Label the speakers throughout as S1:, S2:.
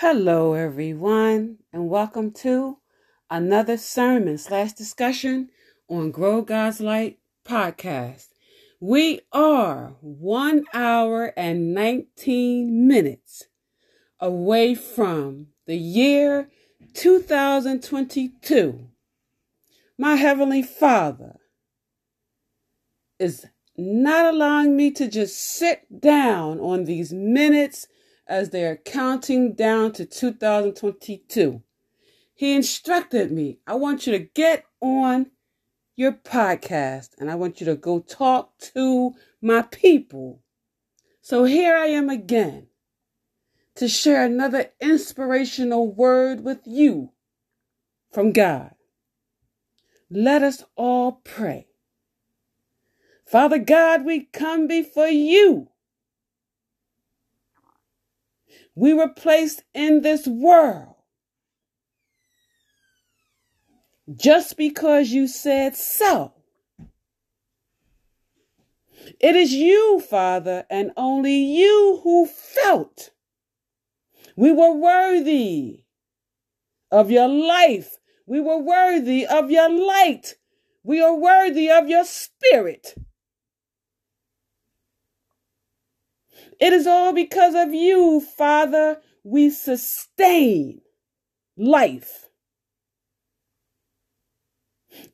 S1: Hello, everyone, and welcome to another sermon slash discussion on Grow God's Light podcast. We are one hour and 19 minutes away from the year 2022. My Heavenly Father is not allowing me to just sit down on these minutes as they are counting down to 2022. He instructed me, I want you to get on your podcast and I want you to go talk to my people. So here I am again to share another inspirational word with you from God. Let us all pray. Father God, we come before you we were placed in this world just because you said so. It is you, Father, and only you who felt we were worthy of your life. We were worthy of your light. We are worthy of your spirit. It is all because of you, Father, we sustain life.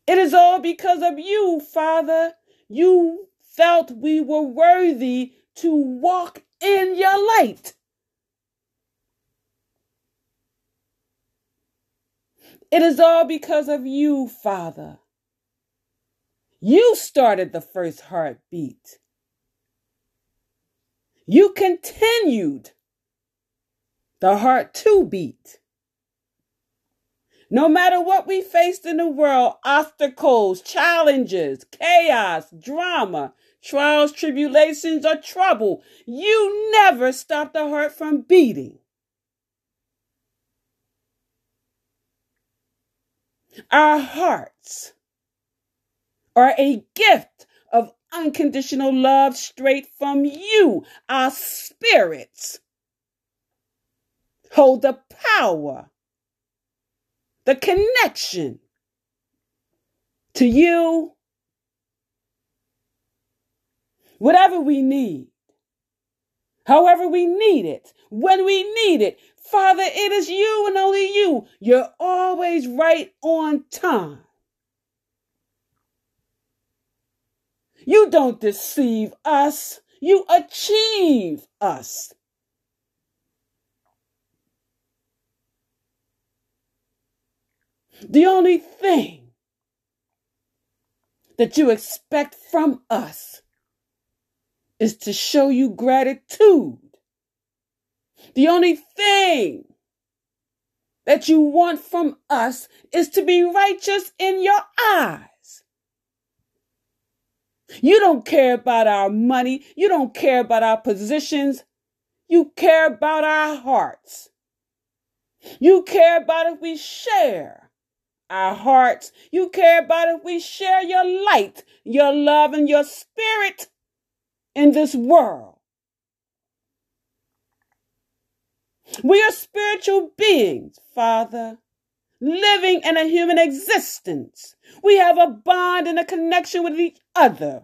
S1: It is all because of you, Father, you felt we were worthy to walk in your light. It is all because of you, Father. You started the first heartbeat. You continued the heart to beat. No matter what we faced in the world obstacles, challenges, chaos, drama, trials, tribulations, or trouble you never stopped the heart from beating. Our hearts are a gift unconditional love straight from you. Our spirits hold the power, the connection to you. Whatever we need, however we need it, when we need it. Father, it is you and only you. You're always right on time. You don't deceive us. You achieve us. The only thing that you expect from us is to show you gratitude. The only thing that you want from us is to be righteous in your eyes. You don't care about our money. You don't care about our positions. You care about our hearts. You care about if we share our hearts. You care about if we share your light, your love, and your spirit in this world. We are spiritual beings, Father living in a human existence. We have a bond and a connection with each other.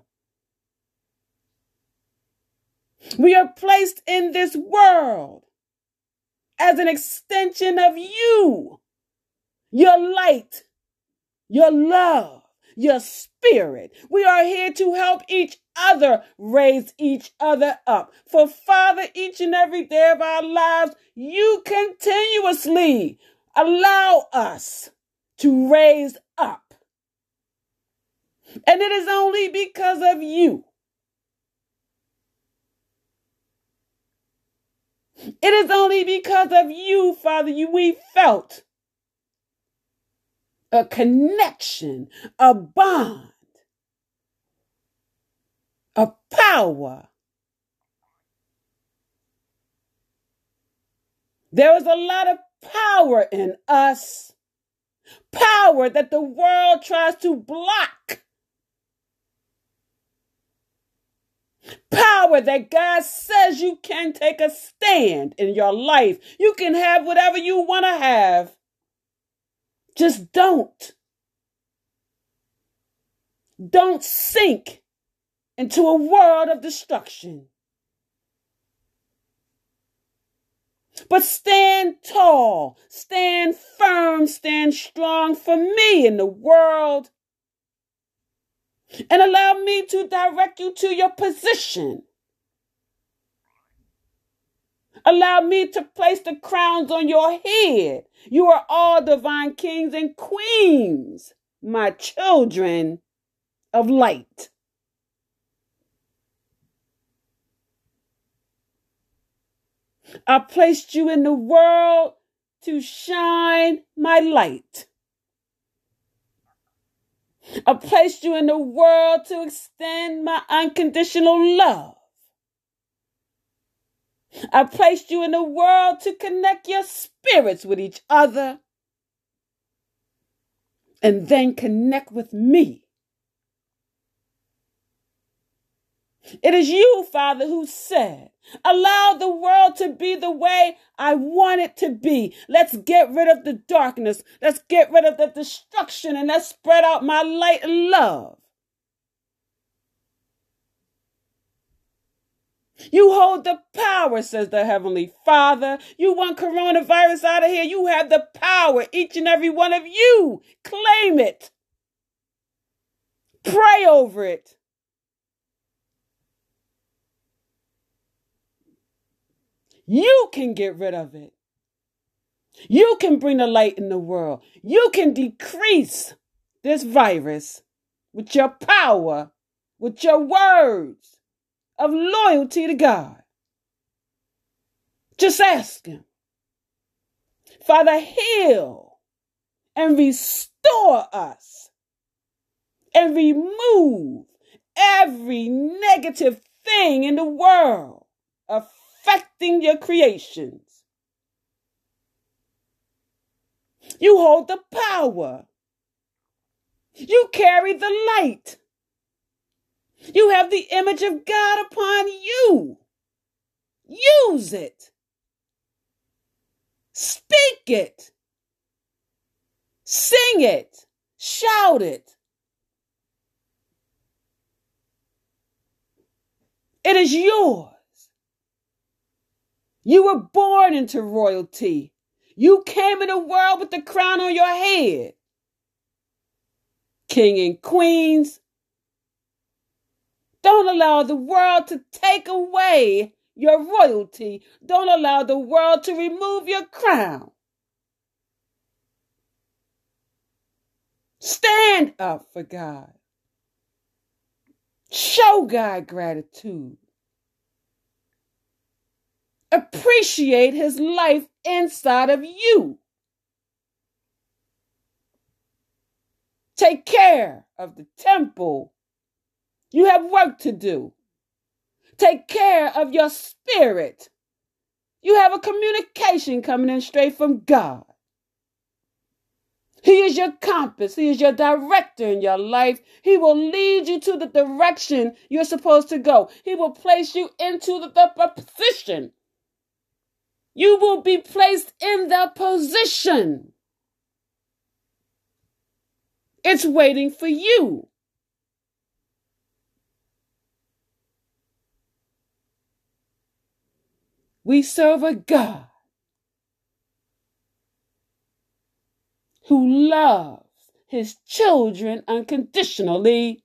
S1: We are placed in this world as an extension of you, your light, your love, your spirit. We are here to help each other raise each other up. For Father, each and every day of our lives, you continuously allow us to raise up. And it is only because of you. It is only because of you, Father, you we felt a connection, a bond, a power. There was a lot of power in us, power that the world tries to block. Power that God says you can take a stand in your life. You can have whatever you want to have. Just don't. Don't sink into a world of destruction. But stand tall, stand firm, stand strong for me in the world. And allow me to direct you to your position. Allow me to place the crowns on your head. You are all divine kings and queens, my children of light. I placed you in the world to shine my light. I placed you in the world to extend my unconditional love. I placed you in the world to connect your spirits with each other and then connect with me. It is you, Father, who said, Allow the world to be the way I want it to be. Let's get rid of the darkness. Let's get rid of the destruction and let's spread out my light and love. You hold the power, says the Heavenly Father. You want coronavirus out of here. You have the power, each and every one of you. Claim it. Pray over it. You can get rid of it. You can bring the light in the world. You can decrease this virus with your power, with your words of loyalty to God. Just ask Him. Father, heal and restore us and remove every negative thing in the world affecting your creations. You hold the power. You carry the light. You have the image of God upon you. Use it. Speak it. Sing it. Shout it. It is yours. You were born into royalty. You came in the world with the crown on your head. King and queens, don't allow the world to take away your royalty. Don't allow the world to remove your crown. Stand up for God. Show God gratitude. Appreciate his life inside of you. Take care of the temple. You have work to do. Take care of your spirit. You have a communication coming in straight from God. He is your compass. He is your director in your life. He will lead you to the direction you're supposed to go. He will place you into the, the position you will be placed in that position. It's waiting for you. We serve a God who loves his children unconditionally.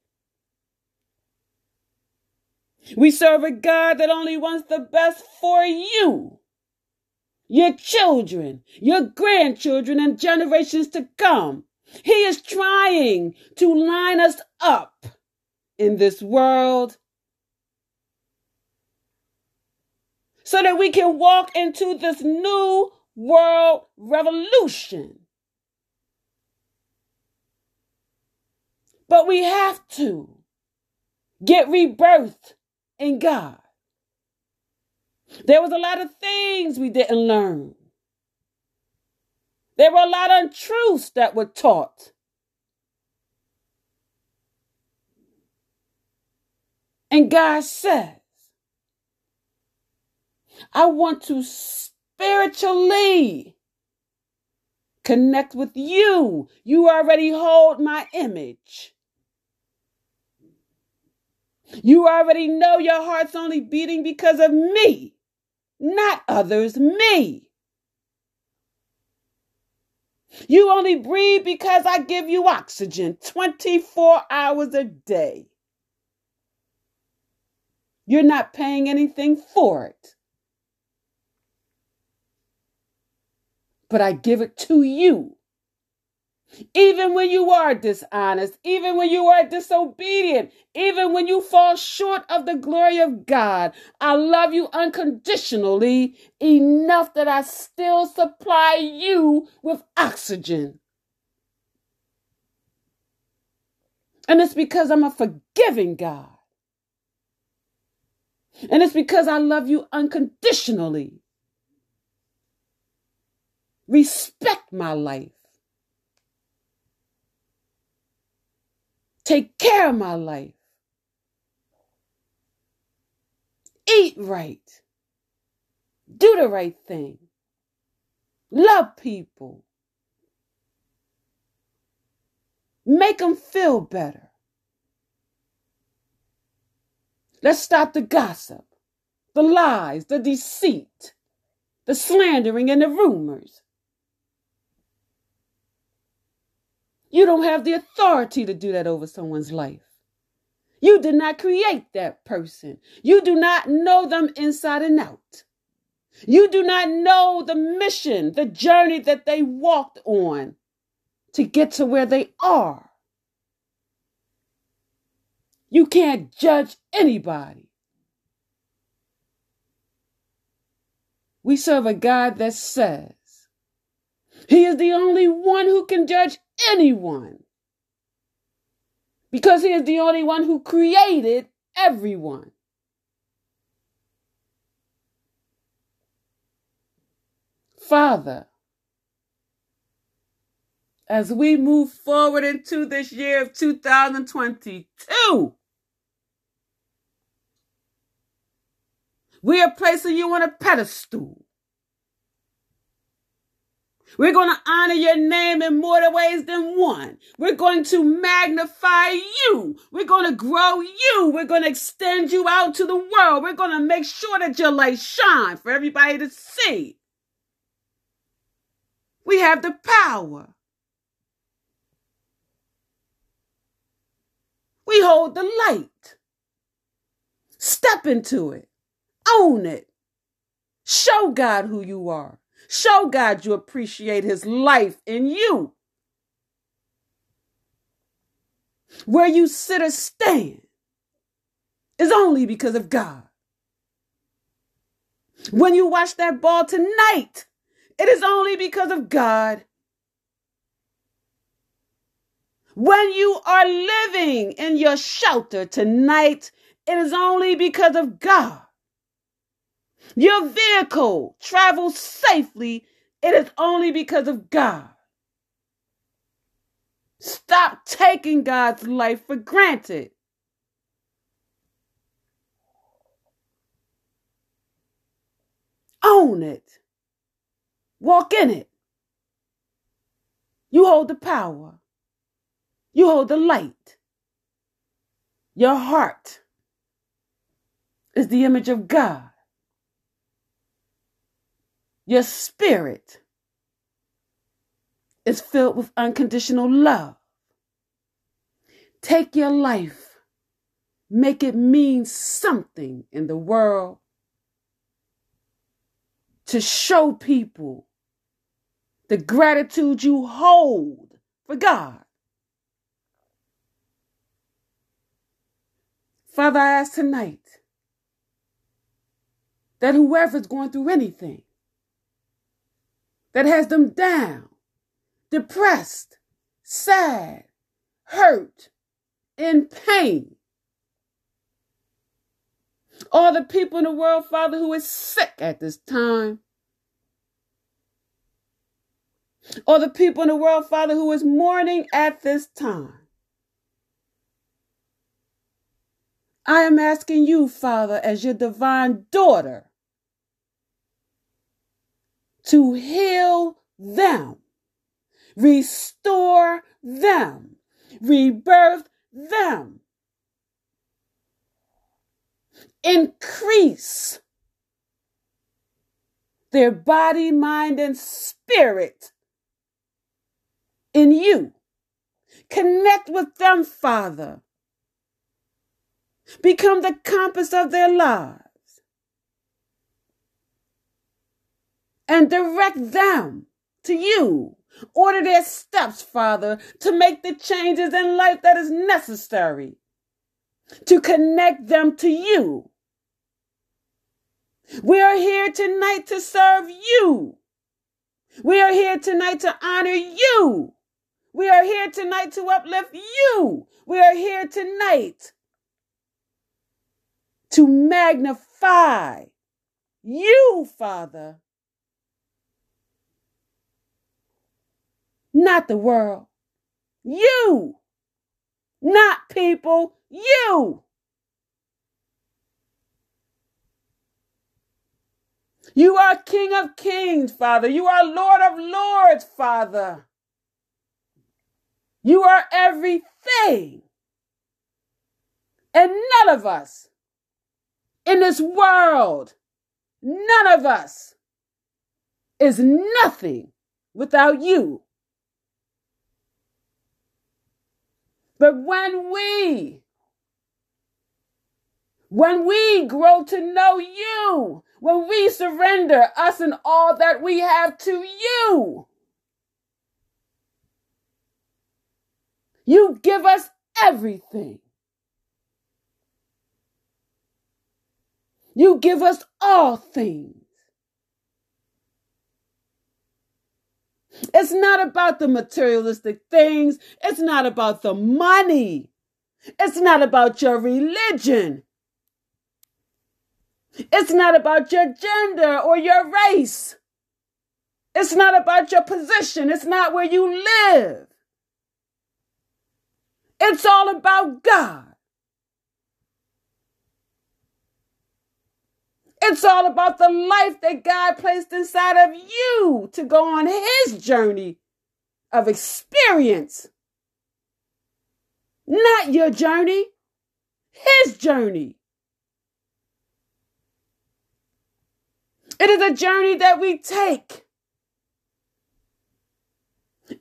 S1: We serve a God that only wants the best for you your children, your grandchildren, and generations to come. He is trying to line us up in this world so that we can walk into this new world revolution. But we have to get rebirthed in God. There was a lot of things we didn't learn. There were a lot of untruths that were taught. And God says, I want to spiritually connect with you. You already hold my image. You already know your heart's only beating because of me, not others, me. You only breathe because I give you oxygen 24 hours a day. You're not paying anything for it. But I give it to you. Even when you are dishonest, even when you are disobedient, even when you fall short of the glory of God, I love you unconditionally enough that I still supply you with oxygen. And it's because I'm a forgiving God. And it's because I love you unconditionally. Respect my life. Take care of my life. Eat right. Do the right thing. Love people. Make them feel better. Let's stop the gossip, the lies, the deceit, the slandering, and the rumors. You don't have the authority to do that over someone's life. You did not create that person. You do not know them inside and out. You do not know the mission, the journey that they walked on to get to where they are. You can't judge anybody. We serve a God that says He is the only one who can judge anyone because He is the only one who created everyone. Father, as we move forward into this year of 2022, we are placing you on a pedestal. We're going to honor your name in more ways than one. We're going to magnify you. We're going to grow you. We're going to extend you out to the world. We're going to make sure that your light shine for everybody to see. We have the power. We hold the light. Step into it. Own it. Show God who you are. Show God you appreciate his life in you. Where you sit or stand is only because of God. When you watch that ball tonight, it is only because of God. When you are living in your shelter tonight, it is only because of God. Your vehicle travels safely, it is only because of God. Stop taking God's life for granted. Own it. Walk in it. You hold the power. You hold the light. Your heart is the image of God. Your spirit is filled with unconditional love. Take your life, make it mean something in the world to show people the gratitude you hold for God. Father, I ask tonight that whoever's going through anything, that has them down, depressed, sad, hurt, in pain. All the people in the world, Father, who is sick at this time. All the people in the world, Father, who is mourning at this time. I am asking you, Father, as your divine daughter, to heal them, restore them, rebirth them, increase their body, mind, and spirit in you. Connect with them, Father. Become the compass of their lives. And direct them to you. Order their steps, Father, to make the changes in life that is necessary to connect them to you. We are here tonight to serve you. We are here tonight to honor you. We are here tonight to uplift you. We are here tonight to magnify you, Father. Not the world. You. Not people. You. You are King of Kings, Father. You are Lord of Lords, Father. You are everything. And none of us in this world, none of us is nothing without you. But when we, when we grow to know you, when we surrender us and all that we have to you, You give us everything. You give us all things. It's not about the materialistic things. It's not about the money. It's not about your religion. It's not about your gender or your race. It's not about your position. It's not where you live. It's all about God. It's all about the life that God placed inside of you to go on His journey of experience. Not your journey, His journey. It is a journey that we take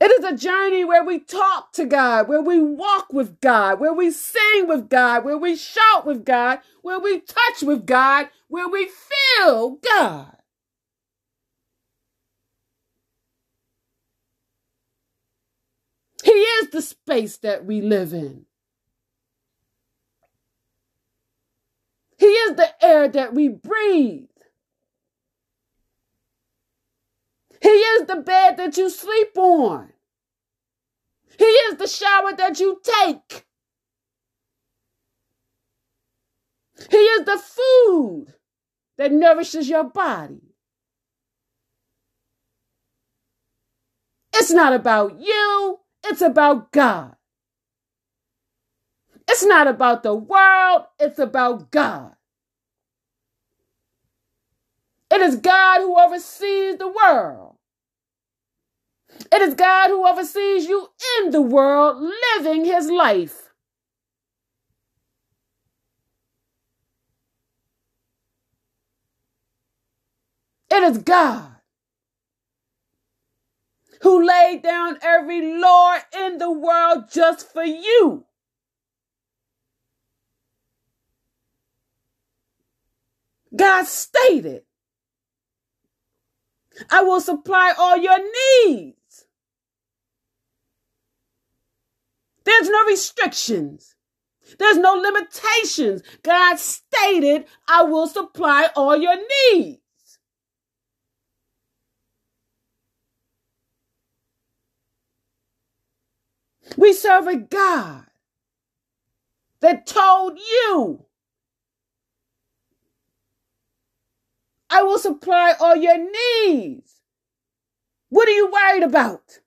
S1: it is a journey where we talk to God, where we walk with God, where we sing with God, where we shout with God, where we touch with God, where we feel God. He is the space that we live in. He is the air that we breathe. He is the bed that you sleep on. He is the shower that you take. He is the food that nourishes your body. It's not about you, it's about God. It's not about the world, it's about God. It is God who oversees the world. It is God who oversees you in the world, living his life. It is God who laid down every law in the world just for you. God stated, I will supply all your needs There's no restrictions. There's no limitations. God stated, I will supply all your needs. We serve a God that told you, I will supply all your needs. What are you worried about?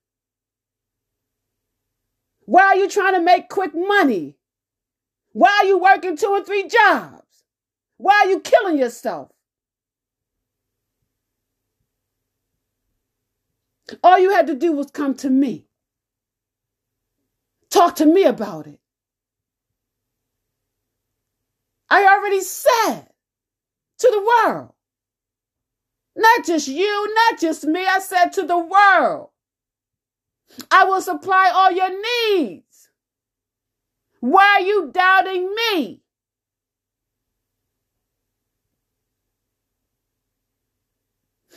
S1: Why are you trying to make quick money? Why are you working two and three jobs? Why are you killing yourself? All you had to do was come to me. Talk to me about it. I already said to the world, not just you, not just me, I said to the world, I will supply all your needs. Why are you doubting me?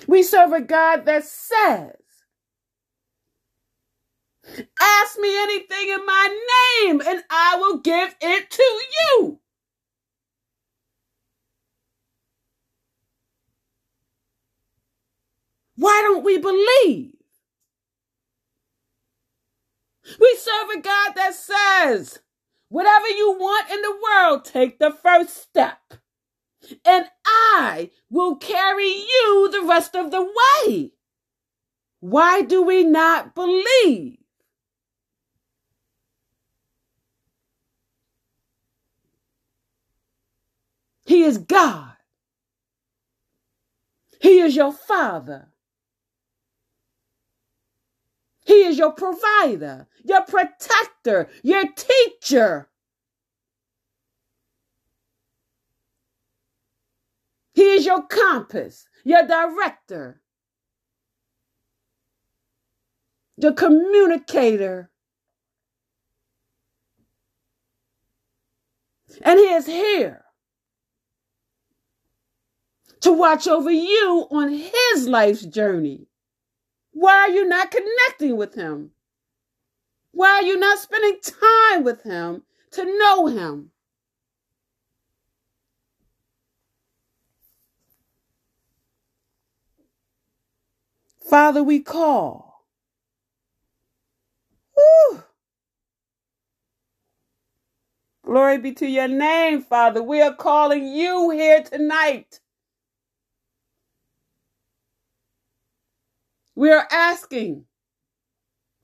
S1: We serve a God that says, Ask me anything in my name, and I will give it to you. Why don't we believe? We serve a God that says, whatever you want in the world, take the first step. And I will carry you the rest of the way. Why do we not believe? He is God. He is your Father. He is your provider, your protector, your teacher. He is your compass, your director, the communicator. And He is here to watch over you on His life's journey. Why are you not connecting with him? Why are you not spending time with him to know him? Father, we call. Glory be to your name, Father. We are calling you here tonight. We are asking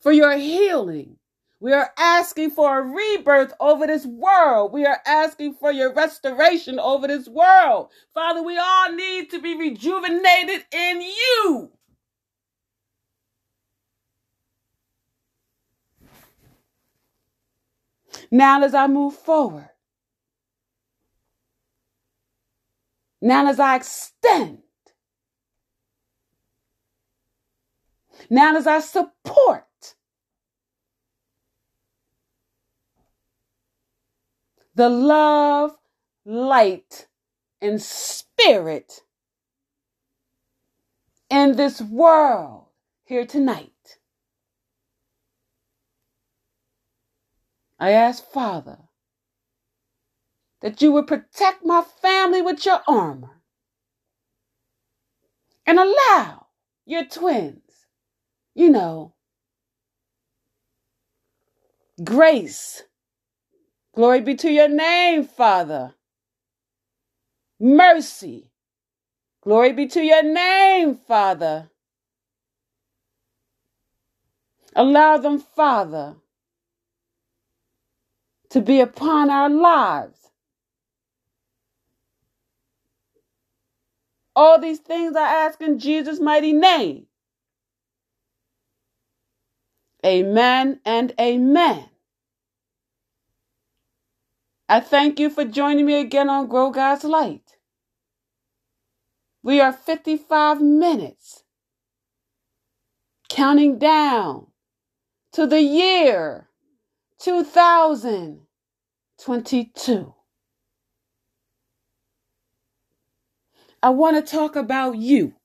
S1: for your healing. We are asking for a rebirth over this world. We are asking for your restoration over this world. Father, we all need to be rejuvenated in you. Now, as I move forward, now as I extend Now, as I support the love, light, and spirit in this world here tonight, I ask, Father, that you would protect my family with your armor and allow your twins you know, grace. Glory be to your name, Father. Mercy. Glory be to your name, Father. Allow them, Father, to be upon our lives. All these things I ask in Jesus' mighty name. Amen and amen. I thank you for joining me again on Grow God's Light. We are 55 minutes counting down to the year 2022. I want to talk about you.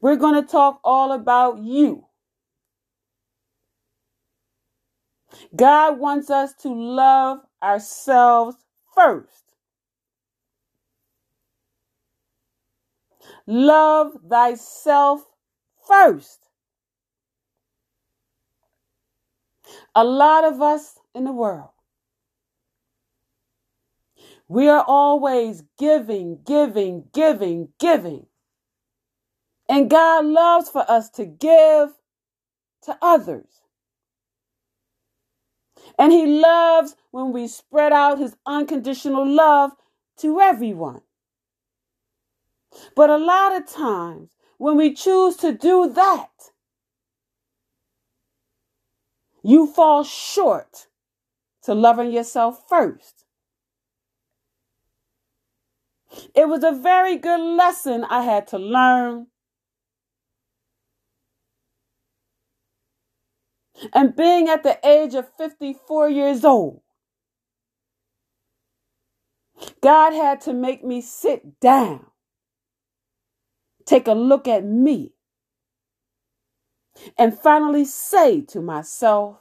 S1: We're going to talk all about you. God wants us to love ourselves first. Love thyself first. A lot of us in the world, we are always giving, giving, giving, giving. And God loves for us to give to others. And He loves when we spread out His unconditional love to everyone. But a lot of times, when we choose to do that, you fall short to loving yourself first. It was a very good lesson I had to learn. And being at the age of 54 years old, God had to make me sit down, take a look at me, and finally say to myself,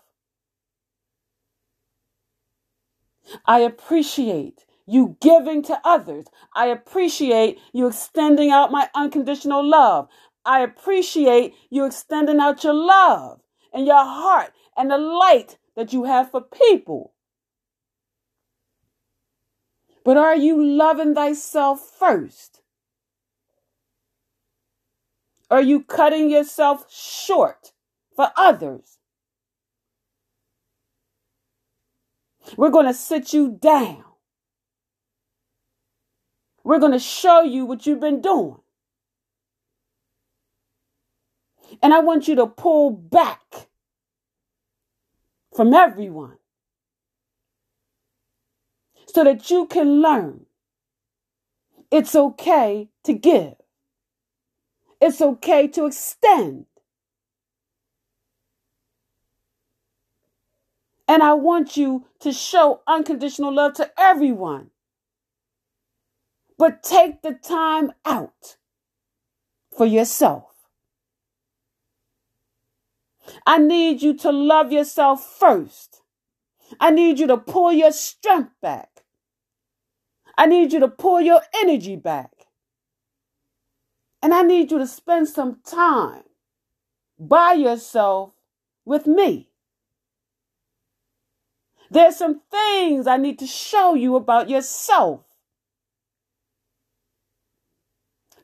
S1: I appreciate you giving to others. I appreciate you extending out my unconditional love. I appreciate you extending out your love and your heart and the light that you have for people. But are you loving thyself first? Are you cutting yourself short for others? We're going to sit you down. We're going to show you what you've been doing. And I want you to pull back from everyone so that you can learn it's okay to give, it's okay to extend. And I want you to show unconditional love to everyone. But take the time out for yourself. I need you to love yourself first. I need you to pull your strength back. I need you to pull your energy back. And I need you to spend some time by yourself with me. There's some things I need to show you about yourself.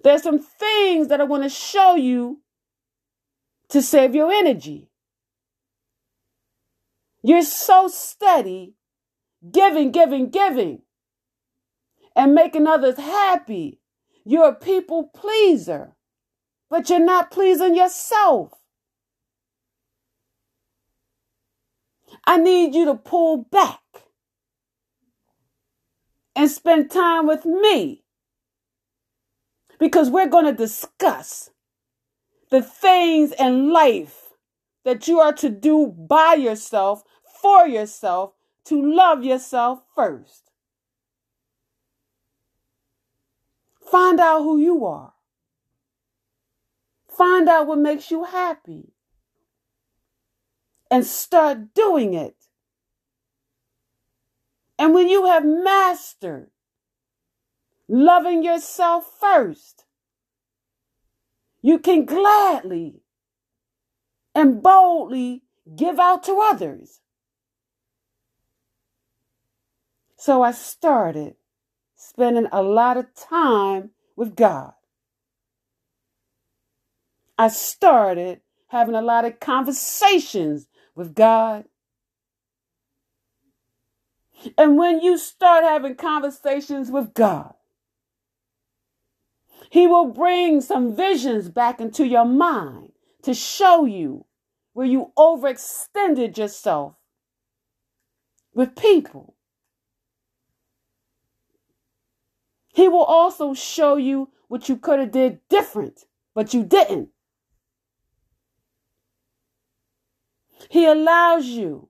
S1: There's some things that I want to show you to save your energy. You're so steady giving, giving, giving, and making others happy. You're a people pleaser, but you're not pleasing yourself. I need you to pull back and spend time with me because we're going to discuss the things in life that you are to do by yourself, for yourself, to love yourself first. Find out who you are. Find out what makes you happy and start doing it. And when you have mastered loving yourself first, you can gladly and boldly give out to others. So I started spending a lot of time with God. I started having a lot of conversations with God. And when you start having conversations with God, He will bring some visions back into your mind to show you where you overextended yourself with people. He will also show you what you could have did different, but you didn't. He allows you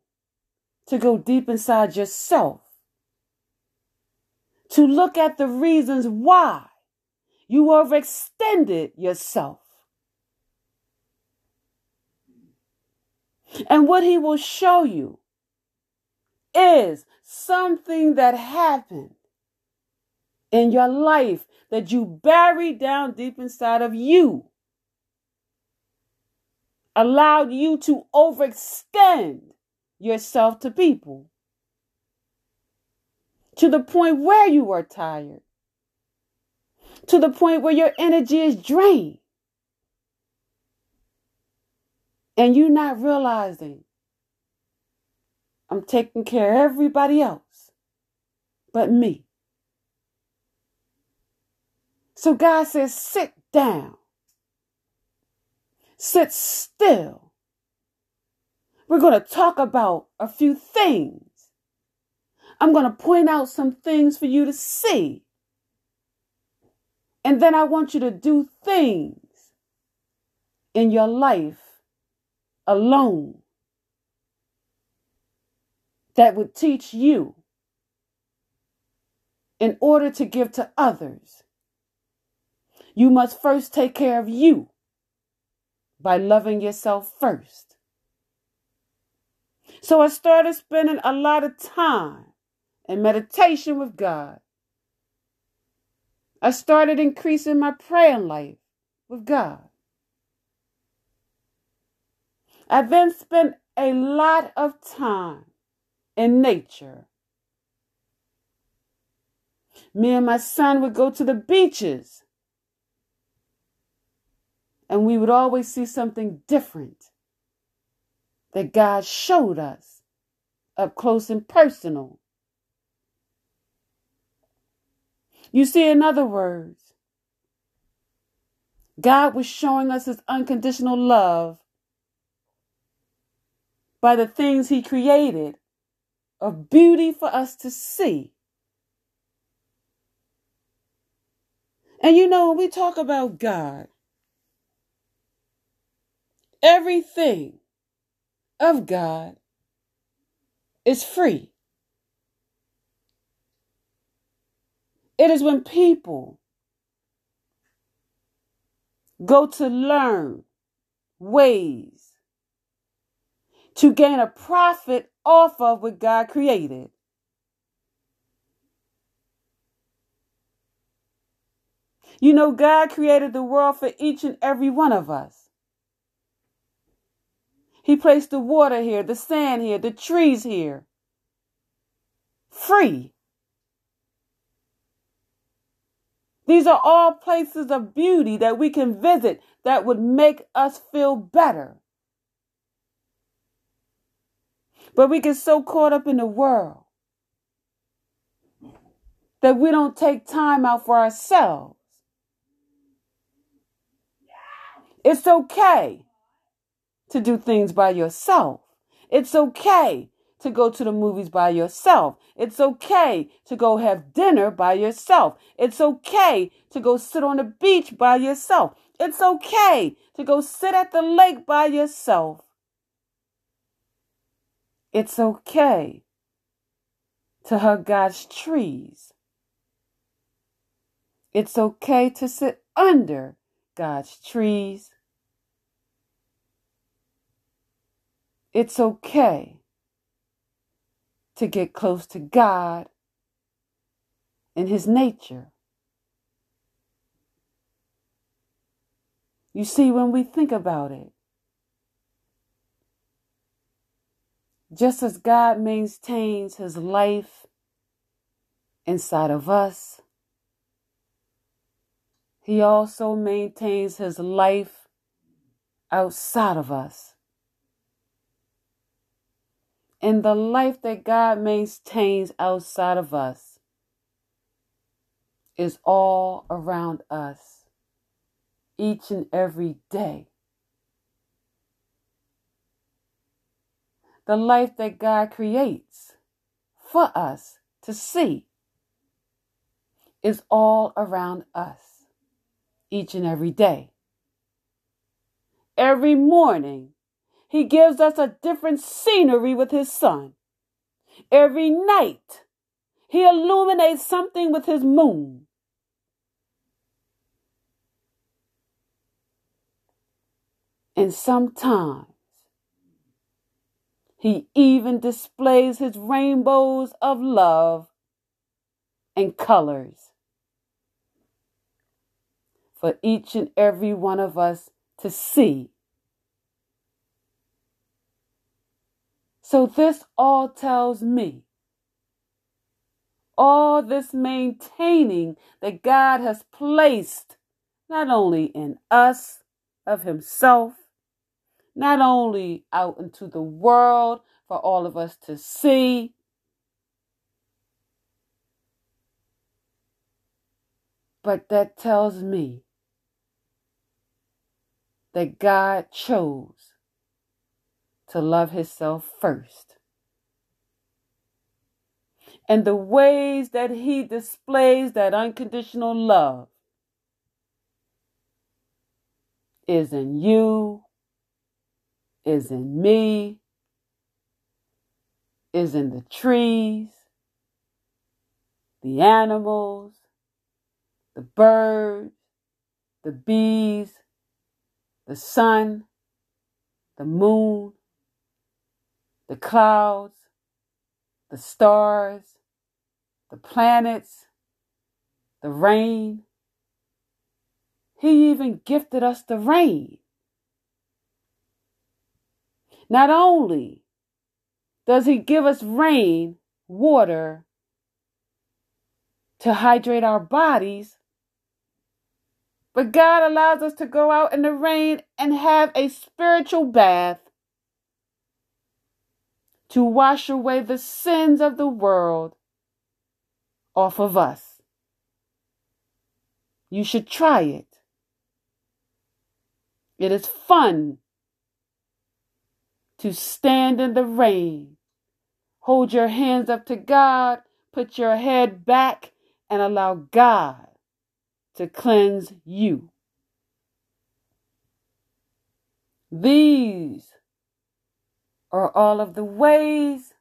S1: to go deep inside yourself, to look at the reasons why you overextended yourself. And what he will show you is something that happened in your life that you buried down deep inside of you allowed you to overextend yourself to people to the point where you are tired, to the point where your energy is drained, and you're not realizing I'm taking care of everybody else but me. So God says, sit down, sit still. We're going to talk about a few things. I'm going to point out some things for you to see. And then I want you to do things in your life alone that would teach you in order to give to others. You must first take care of you by loving yourself first. So I started spending a lot of time in meditation with God. I started increasing my prayer life with God. I then spent a lot of time in nature. Me and my son would go to the beaches, and we would always see something different that God showed us up close and personal. You see, in other words, God was showing us his unconditional love by the things he created of beauty for us to see. And you know, when we talk about God, everything of God is free. It is when people go to learn ways to gain a profit off of what God created. You know, God created the world for each and every one of us. He placed the water here, the sand here, the trees here. Free. These are all places of beauty that we can visit that would make us feel better. But we get so caught up in the world that we don't take time out for ourselves. It's okay to do things by yourself. It's okay to go to the movies by yourself. It's okay to go have dinner by yourself. It's okay to go sit on the beach by yourself. It's okay to go sit at the lake by yourself. It's okay to hug God's trees. It's okay to sit under God's trees. It's okay to get close to God and His nature. You see, when we think about it, Just as God maintains his life inside of us, he also maintains his life outside of us. And the life that God maintains outside of us is all around us each and every day. the life that God creates for us to see is all around us each and every day. Every morning, He gives us a different scenery with His sun. Every night, He illuminates something with His moon. And sometimes he even displays his rainbows of love and colors for each and every one of us to see. So, this all tells me all this maintaining that God has placed not only in us of Himself, not only out into the world, for all of us to see. But that tells me that God chose to love Himself first. And the ways that He displays that unconditional love is in you, is in me, is in the trees, the animals, the birds, the bees, the sun, the moon, the clouds, the stars, the planets, the rain. He even gifted us the rain. Not only does He give us rain, water, to hydrate our bodies, but God allows us to go out in the rain and have a spiritual bath to wash away the sins of the world off of us. You should try it. It is fun to stand in the rain, hold your hands up to God, put your head back, and allow God to cleanse you. These are all of the ways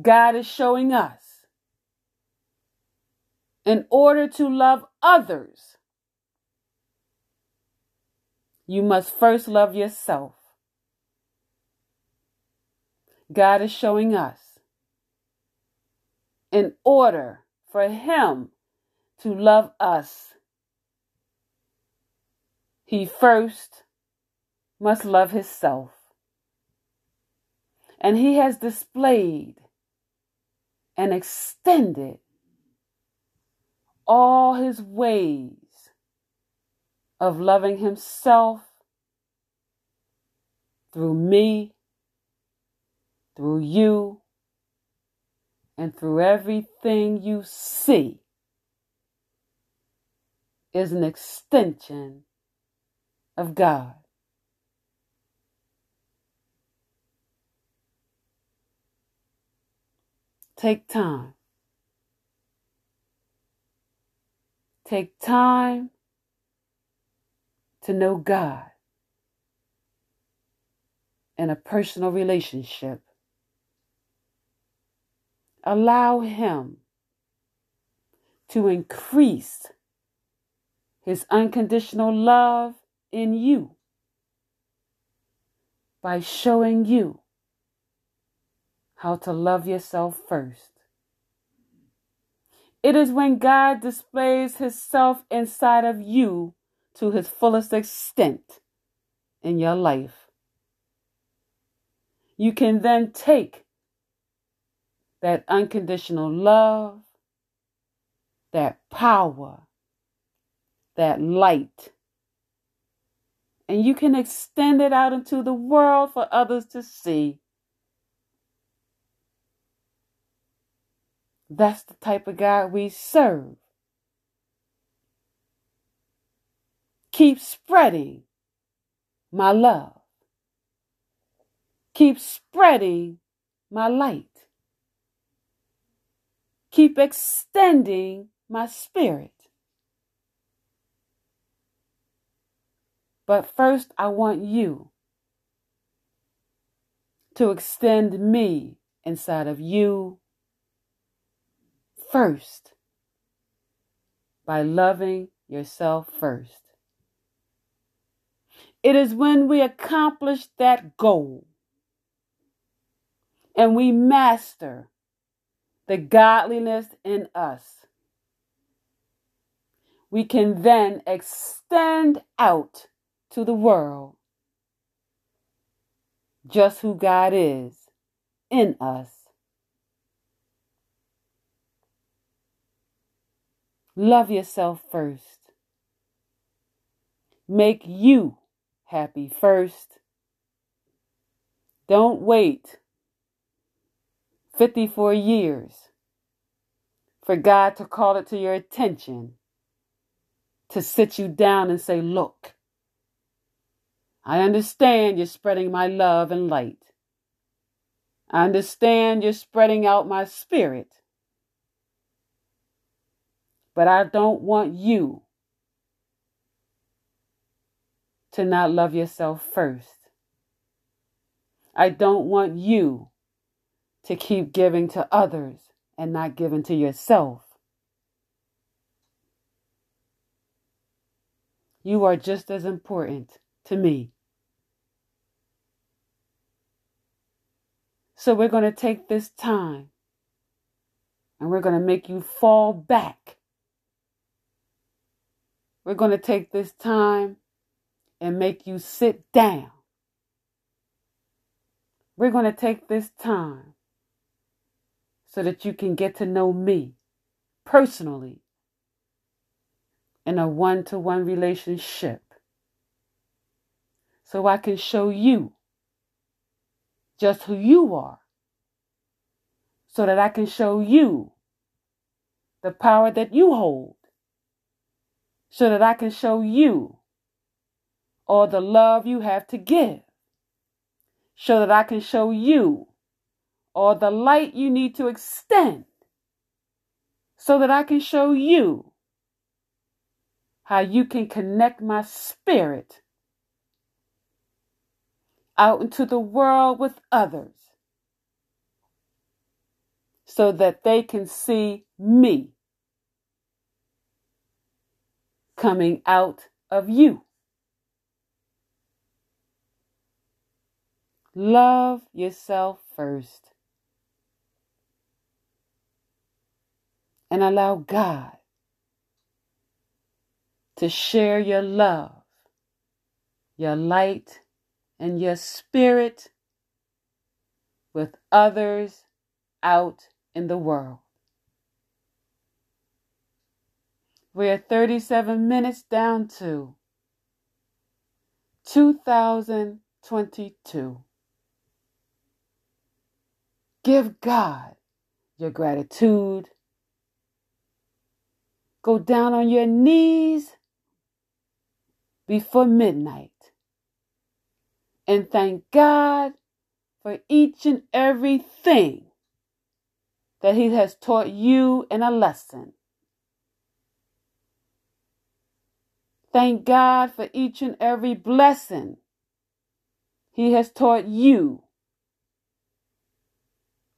S1: God is showing us in order to love others. You must first love yourself. God is showing us in order for Him to love us, he first must love himself. And he has displayed and extended all his ways of loving himself through me, through you, and through everything you see is an extension of God. Take time. Take time to know God in a personal relationship. Allow Him to increase his unconditional love in you by showing you how to love yourself first. It is when God displays His self inside of you to His fullest extent in your life. You can then take that unconditional love, that power, that light. And you can extend it out into the world for others to see. That's the type of God we serve. Keep spreading my love. Keep spreading my light. Keep extending my spirit. But first, I want you to extend me inside of you first by loving yourself first. It is when we accomplish that goal and we master the godliness in us, we can then extend out to the world just who God is in us. Love yourself first. Make you happy first. Don't wait 54 years for God to call it to your attention, to sit you down and say, Look, I understand you're spreading my love and light. I understand you're spreading out my spirit. But I don't want you to not love yourself first. I don't want you to keep giving to others and not giving to yourself. You are just as important to me. So we're going to take this time and we're going to make you fall back. We're going to take this time and make you sit down. We're going to take this time so that you can get to know me personally in a one to one relationship. So I can show you just who you are. So that I can show you the power that you hold. So that I can show you all the love you have to give so that I can show you all the light you need to extend so that I can show you how you can connect my spirit out into the world with others so that they can see me coming out of you. Love yourself first. And allow God to share your love, your light, and your spirit with others out in the world. We are 37 minutes down to 2022. Give God your gratitude. Go down on your knees before midnight and thank God for each and everything that He has taught you in a lesson. Thank God for each and every blessing He has taught you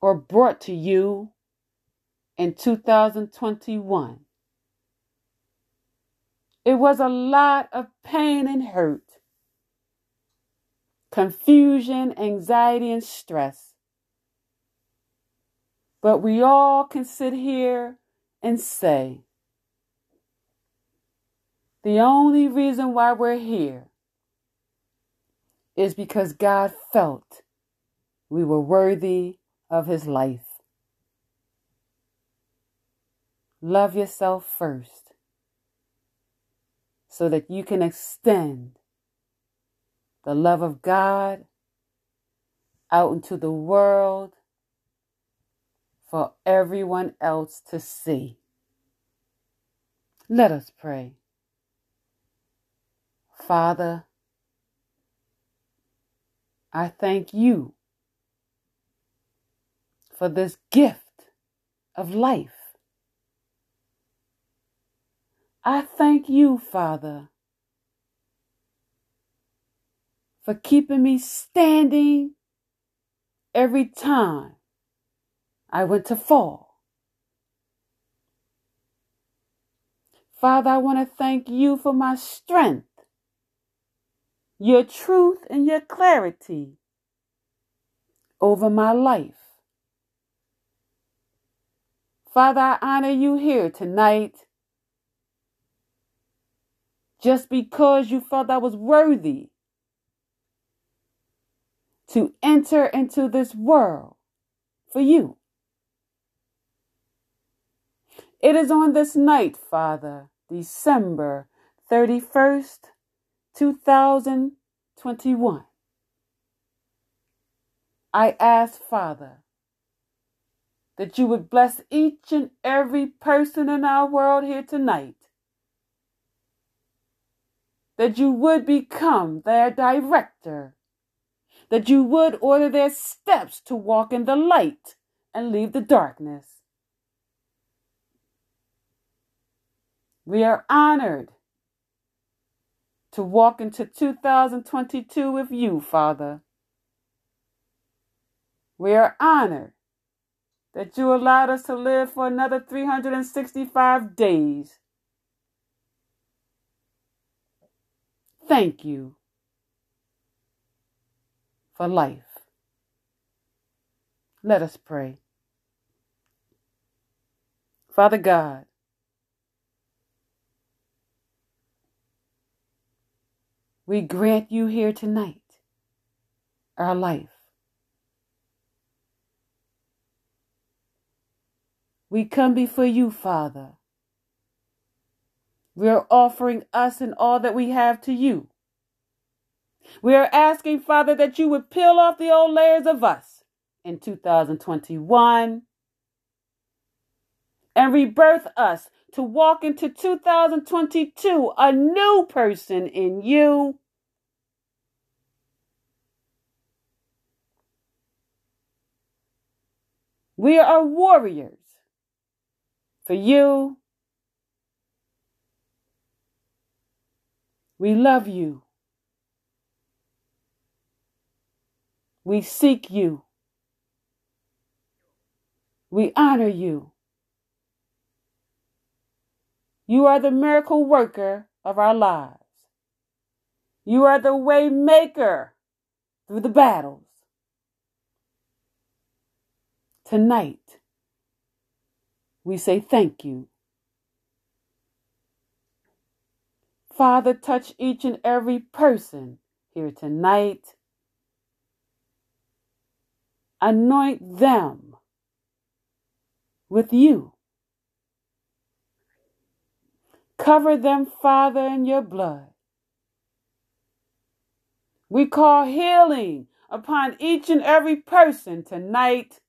S1: or brought to you in 2021. It was a lot of pain and hurt, confusion, anxiety, and stress. But we all can sit here and say, the only reason why we're here is because God felt we were worthy of his life. Love yourself first so that you can extend the love of God out into the world for everyone else to see. Let us pray. Father, I thank you for this gift of life. I thank you, Father, for keeping me standing every time I went to fall. Father, I want to thank you for my strength, your truth, and your clarity over my life. Father, I honor you here tonight just because you felt I was worthy to enter into this world for you. It is on this night, Father, December 31st, 2021, I ask, Father, that you would bless each and every person in our world here tonight. That you would become their director. That you would order their steps to walk in the light and leave the darkness. We are honored to walk into 2022 with you, Father. We are honored that you allowed us to live for another 365 days. Thank you for life. Let us pray. Father God, we grant you here tonight our life. We come before you, Father. We are offering us and all that we have to you. We are asking, Father, that you would peel off the old layers of us in 2021 and rebirth us to walk into 2022 a new person in you. We are warriors for you. We love you. We seek you. We honor you. You are the miracle worker of our lives. You are the way maker through the battles. Tonight, we say thank you. Father, touch each and every person here tonight. Anoint them with you. Cover them, Father, in your blood. We call healing upon each and every person tonight.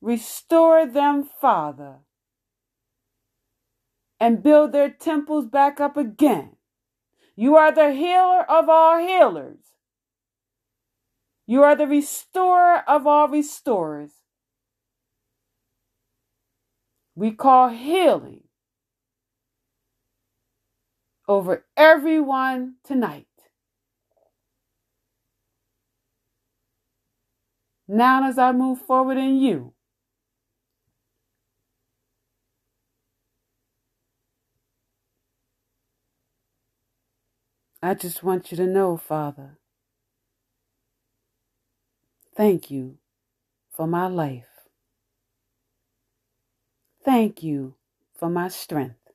S1: Restore them, Father, and build their temples back up again. You are the healer of all healers. You are the restorer of all restorers. We call healing over everyone tonight. Now, as I move forward in you, I just want you to know, Father, thank you for my life. Thank you for my strength.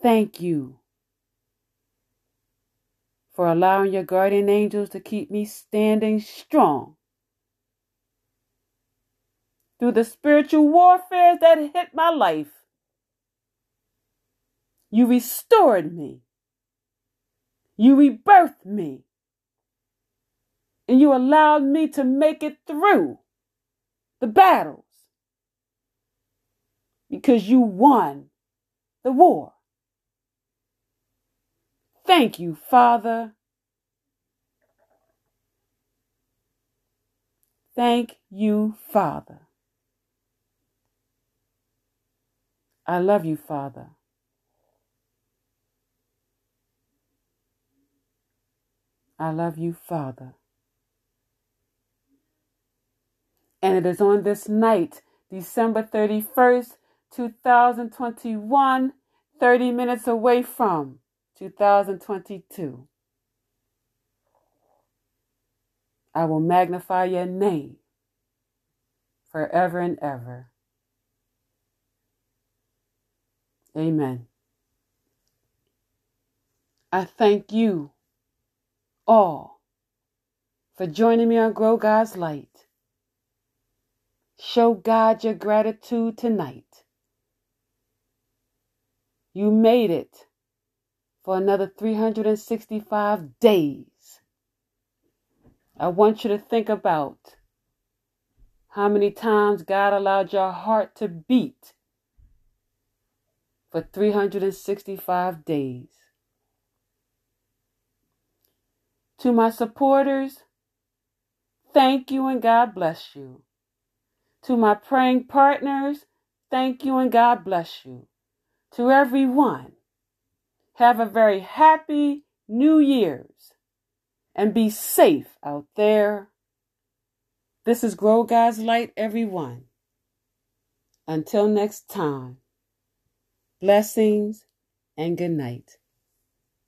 S1: Thank you for allowing your guardian angels to keep me standing strong through the spiritual warfare that hit my life. You restored me. You rebirthed me. And you allowed me to make it through the battles because you won the war. Thank you, Father. Thank you, Father. I love you, Father. I love you, Father. And it is on this night, December 31st, 2021, 30 minutes away from 2022. I will magnify your name forever and ever. Amen. I thank you all for joining me on Grow God's Light. Show God your gratitude tonight. You made it for another 365 days. I want you to think about how many times God allowed your heart to beat for 365 days. To my supporters, thank you and God bless you. To my praying partners, thank you and God bless you. To everyone, have a very happy New Year's and be safe out there. This is Grow God's Light, everyone. Until next time, blessings and good night.